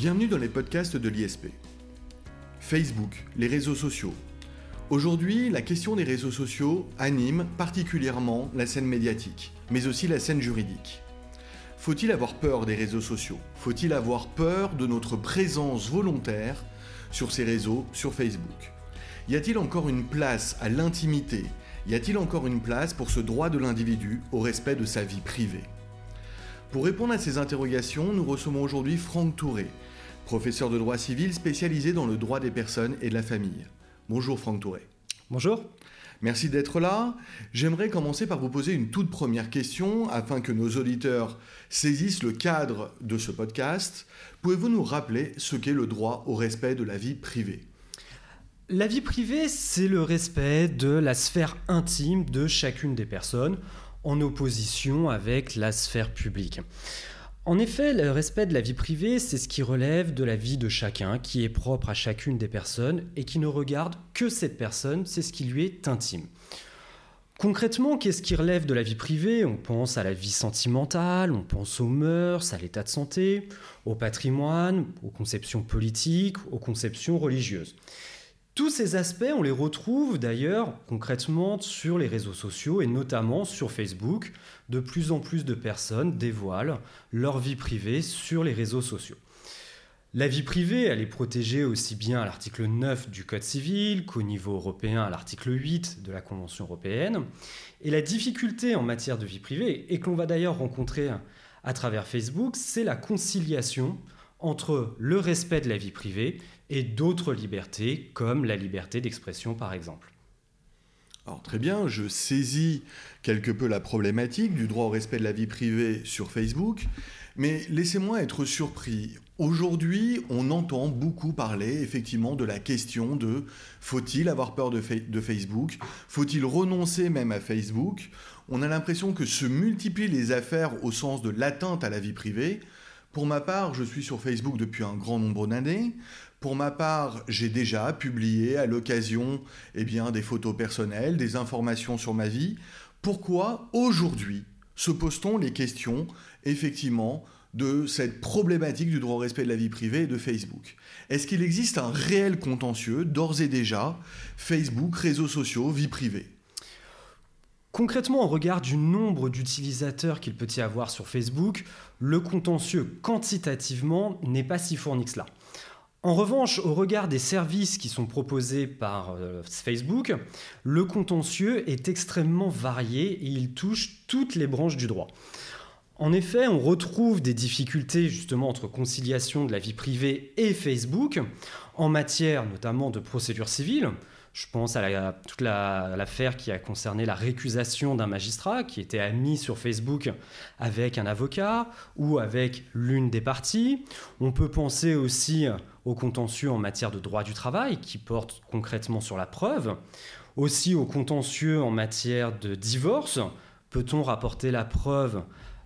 Bienvenue dans les podcasts de l'ISP. Facebook, les réseaux sociaux. Aujourd'hui, la question des réseaux sociaux anime particulièrement la scène médiatique, mais aussi la scène juridique. Faut-il avoir peur des réseaux sociaux? Faut-il avoir peur de notre présence volontaire sur ces réseaux, sur Facebook? Y a-t-il encore une place à l'intimité? Y a-t-il encore une place pour ce droit de l'individu au respect de sa vie privée? Pour répondre à ces interrogations, nous recevons aujourd'hui Franck Touré, professeur de droit civil spécialisé dans le droit des personnes et de la famille. Bonjour Franck Touré. Bonjour. Merci d'être là. J'aimerais commencer par vous poser une toute première question afin que nos auditeurs saisissent le cadre de ce podcast. Pouvez-vous nous rappeler ce qu'est le droit au respect de la vie privée? La vie privée, c'est le respect de la sphère intime de chacune des personnes en opposition avec la sphère publique. En effet, le respect de la vie privée, c'est ce qui relève de la vie de chacun, qui est propre à chacune des personnes et qui ne regarde que cette personne, c'est ce qui lui est intime. Concrètement, qu'est-ce qui relève de la vie privée? On pense à la vie sentimentale, on pense aux mœurs, à l'état de santé, au patrimoine, aux conceptions politiques, aux conceptions religieuses. Tous ces aspects, on les retrouve d'ailleurs concrètement sur les réseaux sociaux et notamment sur Facebook. De plus en plus de personnes dévoilent leur vie privée sur les réseaux sociaux. La vie privée, elle est protégée aussi bien à l'article 9 du Code civil qu'au niveau européen à l'article 8 de la Convention européenne. Et la difficulté en matière de vie privée, et que l'on va d'ailleurs rencontrer à travers Facebook, c'est la conciliation entre le respect de la vie privée et d'autres libertés, comme la liberté d'expression par exemple. Alors très bien, je saisis quelque peu la problématique du droit au respect de la vie privée sur Facebook, mais laissez-moi être surpris. Aujourd'hui, on entend beaucoup parler effectivement de la question de faut-il avoir peur de, de Facebook? Faut-il renoncer même à Facebook? On a l'impression que se multiplient les affaires au sens de l'atteinte à la vie privée. Pour ma part, je suis sur Facebook depuis un grand nombre d'années. Pour ma part, j'ai déjà publié à l'occasion eh des photos personnelles, des informations sur ma vie. Pourquoi aujourd'hui se pose-t-on les questions, effectivement, de cette problématique du droit au respect de la vie privée et de Facebook? Est-ce qu'il existe un réel contentieux, d'ores et déjà, Facebook, réseaux sociaux, vie privée? Concrètement, au regard du nombre d'utilisateurs qu'il peut y avoir sur Facebook, le contentieux quantitativement n'est pas si fourni que cela. En revanche, au regard des services qui sont proposés par euh, Facebook, le contentieux est extrêmement varié et il touche toutes les branches du droit. En effet, on retrouve des difficultés justement entre conciliation de la vie privée et Facebook en matière notamment de procédure civile. Je pense à, toute l'affaire qui a concerné la récusation d'un magistrat qui était admis sur Facebook avec un avocat ou avec l'une des parties. On peut penser aussi au contentieux en matière de droit du travail qui porte concrètement sur la preuve. Aussi au contentieux en matière de divorce. Peut-on rapporter la preuve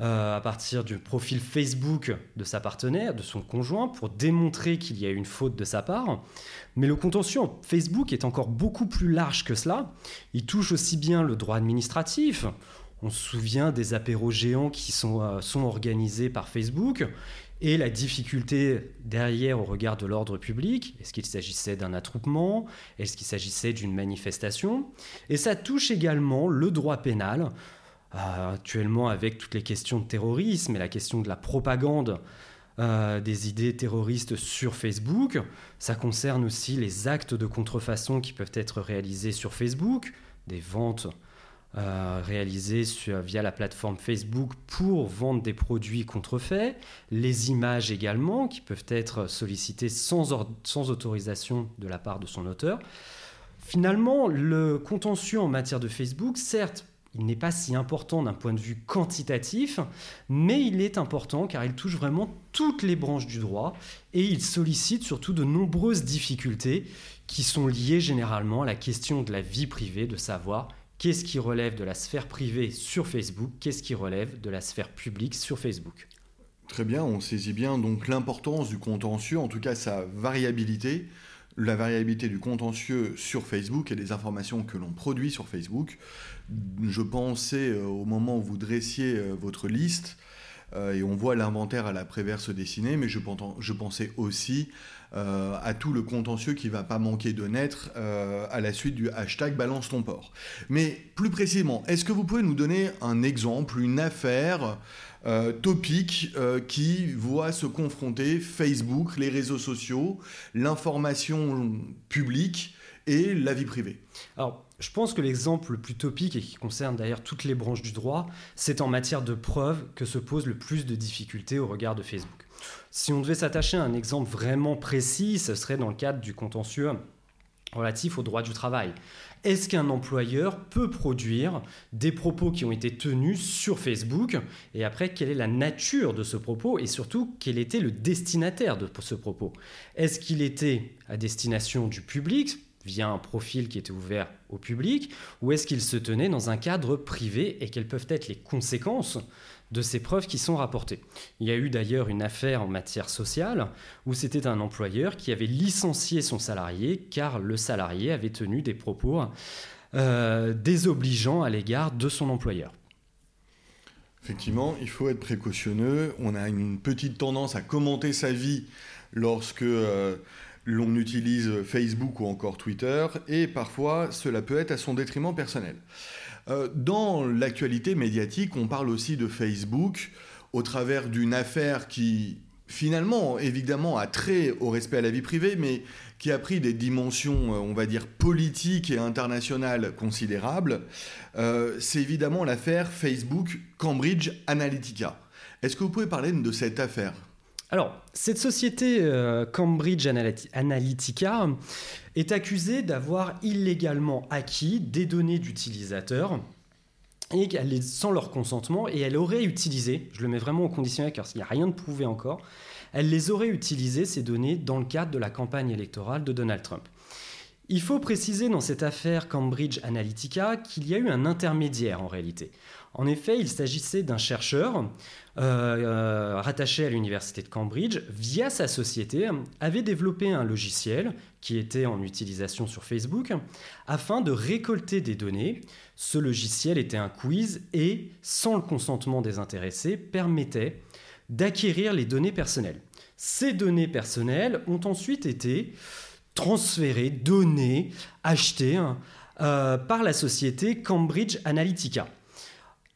euh, à partir du profil Facebook de sa partenaire, de son conjoint, pour démontrer qu'il y a une faute de sa part. Mais le contentieux Facebook est encore beaucoup plus large que cela. Il touche aussi bien le droit administratif. On se souvient des apéros géants qui sont, euh, sont organisés par Facebook et la difficulté derrière au regard de l'ordre public. Est-ce qu'il s'agissait d'un attroupement? Est-ce qu'il s'agissait d'une manifestation? Et ça touche également le droit pénal actuellement avec toutes les questions de terrorisme et la question de la propagande euh, des idées terroristes sur Facebook. Ça concerne aussi les actes de contrefaçon qui peuvent être réalisés sur Facebook, des ventes euh, réalisées via la plateforme Facebook pour vendre des produits contrefaits, les images également qui peuvent être sollicitées sans autorisation de la part de son auteur. Finalement, le contentieux en matière de Facebook, certes, il n'est pas si important d'un point de vue quantitatif, mais il est important car il touche vraiment toutes les branches du droit et il sollicite surtout de nombreuses difficultés qui sont liées généralement à la question de la vie privée, de savoir qu'est-ce qui relève de la sphère privée sur Facebook, qu'est-ce qui relève de la sphère publique sur Facebook. Très bien, on saisit bien donc l'importance du contentieux, en tout cas sa variabilité la variabilité du contentieux sur Facebook et des informations que l'on produit sur Facebook. Je pensais euh, au moment où vous dressiez euh, votre liste et on voit l'inventaire à la Prévert se dessiner, mais je, je pensais aussi à tout le contentieux qui va pas manquer de naître à la suite du hashtag balance ton port. Mais plus précisément, est-ce que vous pouvez nous donner un exemple, une affaire euh, topique euh, qui voit se confronter Facebook, les réseaux sociaux, l'information publique et la vie privée. Alors, je pense que l'exemple le plus topique et qui concerne d'ailleurs toutes les branches du droit, c'est en matière de preuves que se pose le plus de difficultés au regard de Facebook. Si on devait s'attacher à un exemple vraiment précis, ce serait dans le cadre du contentieux relatif au droit du travail. Est-ce qu'un employeur peut produire des propos qui ont été tenus sur Facebook Et après, quelle est la nature de ce propos Et surtout, quel était le destinataire de ce propos Est-ce qu'il était à destination du public via un profil qui était ouvert au public, ou est-ce qu'il se tenait dans un cadre privé et quelles peuvent être les conséquences de ces preuves qui sont rapportées. Il y a eu d'ailleurs une affaire en matière sociale où c'était un employeur qui avait licencié son salarié car le salarié avait tenu des propos euh, désobligeants à l'égard de son employeur. Effectivement, il faut être précautionneux. On a une petite tendance à commenter sa vie lorsque euh, l'on utilise Facebook ou encore Twitter, et parfois cela peut être à son détriment personnel. Euh, dans l'actualité médiatique, on parle aussi de Facebook au travers d'une affaire qui finalement, évidemment, a trait au respect à la vie privée, mais qui a pris des dimensions, euh, on va dire, politiques et internationales considérables. Euh, c'est évidemment l'affaire Facebook Cambridge Analytica. Est-ce que vous pouvez parler de cette affaire? Alors, cette société Cambridge Analytica est accusée d'avoir illégalement acquis des données d'utilisateurs sans leur consentement, et elle aurait utilisé, je le mets vraiment au conditionnel car il n'y a rien de prouvé encore, elle les aurait utilisées, ces données, dans le cadre de la campagne électorale de Donald Trump. Il faut préciser dans cette affaire Cambridge Analytica qu'il y a eu un intermédiaire en réalité. En effet, il s'agissait d'un chercheur euh, euh, rattaché à l'université de Cambridge, via sa société, avait développé un logiciel qui était en utilisation sur Facebook afin de récolter des données. Ce logiciel était un quiz et, sans le consentement des intéressés, permettait d'acquérir les données personnelles. Ces données personnelles ont ensuite été transférées, données, achetées euh, par la société Cambridge Analytica.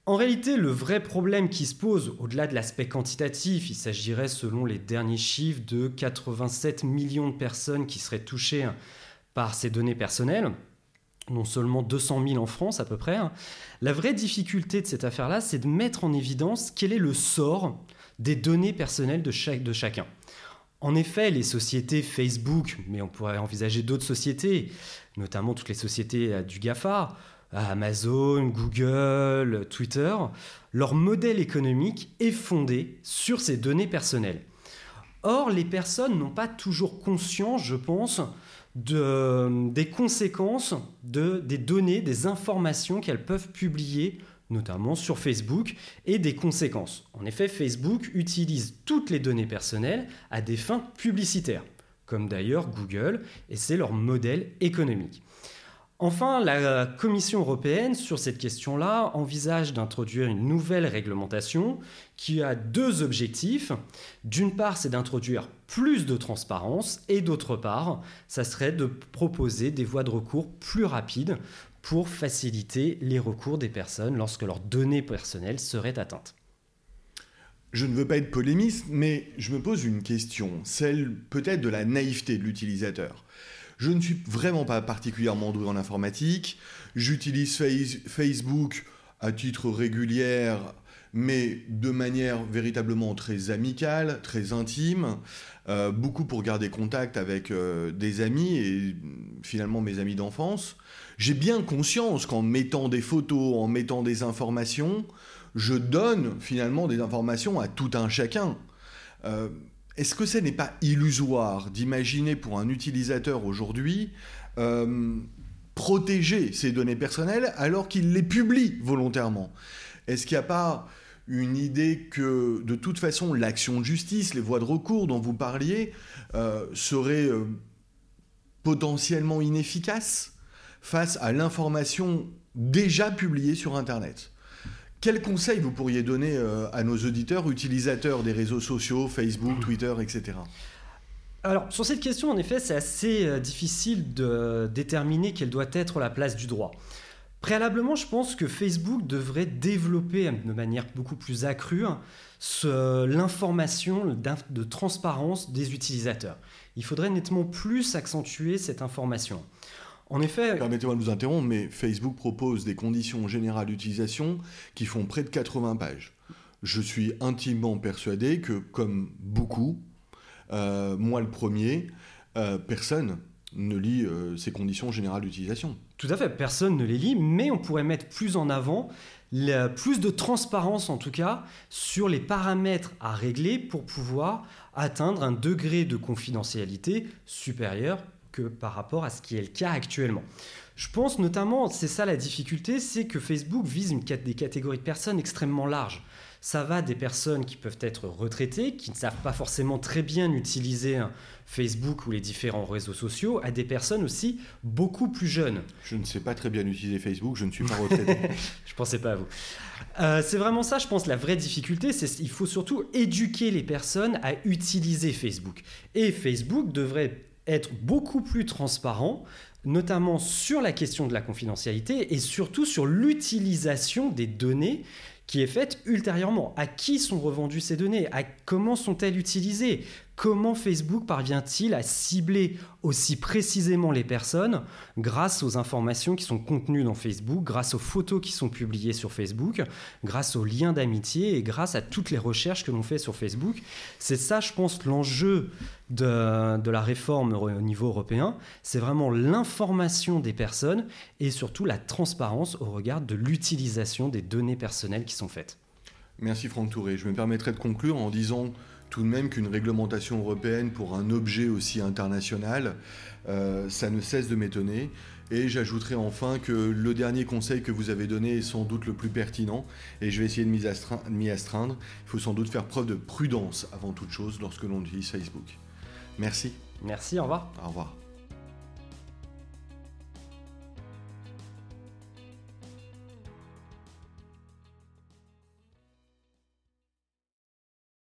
En réalité, le vrai problème qui se pose, au-delà de l'aspect quantitatif, il s'agirait, selon les derniers chiffres, de 87 millions de personnes qui seraient touchées par ces données personnelles, non seulement 200 000 en France à peu près. La vraie difficulté de cette affaire-là, c'est de mettre en évidence quel est le sort des données personnelles de, de chacun. En effet, les sociétés Facebook, mais on pourrait envisager d'autres sociétés, notamment toutes les sociétés euh, du GAFA, Amazon, Google, Twitter, leur modèle économique est fondé sur ces données personnelles. Or, les personnes n'ont pas toujours conscience, je pense, des conséquences de, des données, des informations qu'elles peuvent publier, notamment sur Facebook, et des conséquences. En effet, Facebook utilise toutes les données personnelles à des fins publicitaires, comme d'ailleurs Google, et c'est leur modèle économique. Enfin, la Commission européenne, sur cette question-là, envisage d'introduire une nouvelle réglementation qui a deux objectifs. D'une part, c'est d'introduire plus de transparence et d'autre part, ça serait de proposer des voies de recours plus rapides pour faciliter les recours des personnes lorsque leurs données personnelles seraient atteintes. Je ne veux pas être polémiste, mais je me pose une question, celle peut-être de la naïveté de l'utilisateur. Je ne suis vraiment pas particulièrement doué en informatique. J'utilise Facebook à titre régulier, mais de manière véritablement très amicale, très intime. Euh, beaucoup pour garder contact avec euh, des amis et finalement mes amis d'enfance. J'ai bien conscience qu'en mettant des photos, en mettant des informations, je donne finalement des informations à tout un chacun. Euh, est-ce que ce n'est pas illusoire d'imaginer pour un utilisateur aujourd'hui euh, protéger ses données personnelles alors qu'il les publie volontairement? Est-ce qu'il n'y a pas une idée que de toute façon l'action de justice, les voies de recours dont vous parliez, euh, seraient euh, potentiellement inefficaces face à l'information déjà publiée sur Internet? Quels conseils vous pourriez donner euh, à nos auditeurs, utilisateurs des réseaux sociaux, Facebook, Twitter, etc. Alors, sur cette question, en effet, c'est assez euh, difficile de déterminer quelle doit être la place du droit. Préalablement, je pense que Facebook devrait développer de manière beaucoup plus accrue l'information de transparence des utilisateurs. Il faudrait nettement plus accentuer cette information. En effet. Permettez-moi de vous interrompre, mais Facebook propose des conditions générales d'utilisation qui font près de 80 pages. Je suis intimement persuadé que, comme beaucoup, euh, moi le premier, euh, personne ne lit euh, ces conditions générales d'utilisation. Tout à fait, personne ne les lit, mais on pourrait mettre plus en avant, plus de transparence en tout cas, sur les paramètres à régler pour pouvoir atteindre un degré de confidentialité supérieur que par rapport à ce qui est le cas actuellement. Je pense notamment, c'est ça la difficulté, c'est que Facebook vise une, des catégories de personnes extrêmement larges. Ça va des personnes qui peuvent être retraitées, qui ne savent pas forcément très bien utiliser Facebook ou les différents réseaux sociaux, à des personnes aussi beaucoup plus jeunes. Je ne sais pas très bien utiliser Facebook, je ne suis pas retraité. je ne pensais pas à vous. Euh, c'est vraiment ça, je pense, la vraie difficulté, c'est qu'il faut surtout éduquer les personnes à utiliser Facebook. Et Facebook devrait être beaucoup plus transparent, notamment sur la question de la confidentialité et surtout sur l'utilisation des données qui est faite ultérieurement. À qui sont revendues ces données? À Comment sont-elles utilisées? Comment Facebook parvient-il à cibler aussi précisément les personnes grâce aux informations qui sont contenues dans Facebook, grâce aux photos qui sont publiées sur Facebook, grâce aux liens d'amitié et grâce à toutes les recherches que l'on fait sur Facebook? C'est ça, je pense, l'enjeu de, la réforme au niveau européen. C'est vraiment l'information des personnes et surtout la transparence au regard de l'utilisation des données personnelles qui sont faites. Merci Franck Touré. Je me permettrai de conclure en disant tout de même qu'une réglementation européenne pour un objet aussi international, euh, ça ne cesse de m'étonner. Et j'ajouterai enfin que le dernier conseil que vous avez donné est sans doute le plus pertinent, et je vais essayer de m'y astreindre. Il faut sans doute faire preuve de prudence avant toute chose lorsque l'on utilise Facebook. Merci. Merci, au revoir. Au revoir.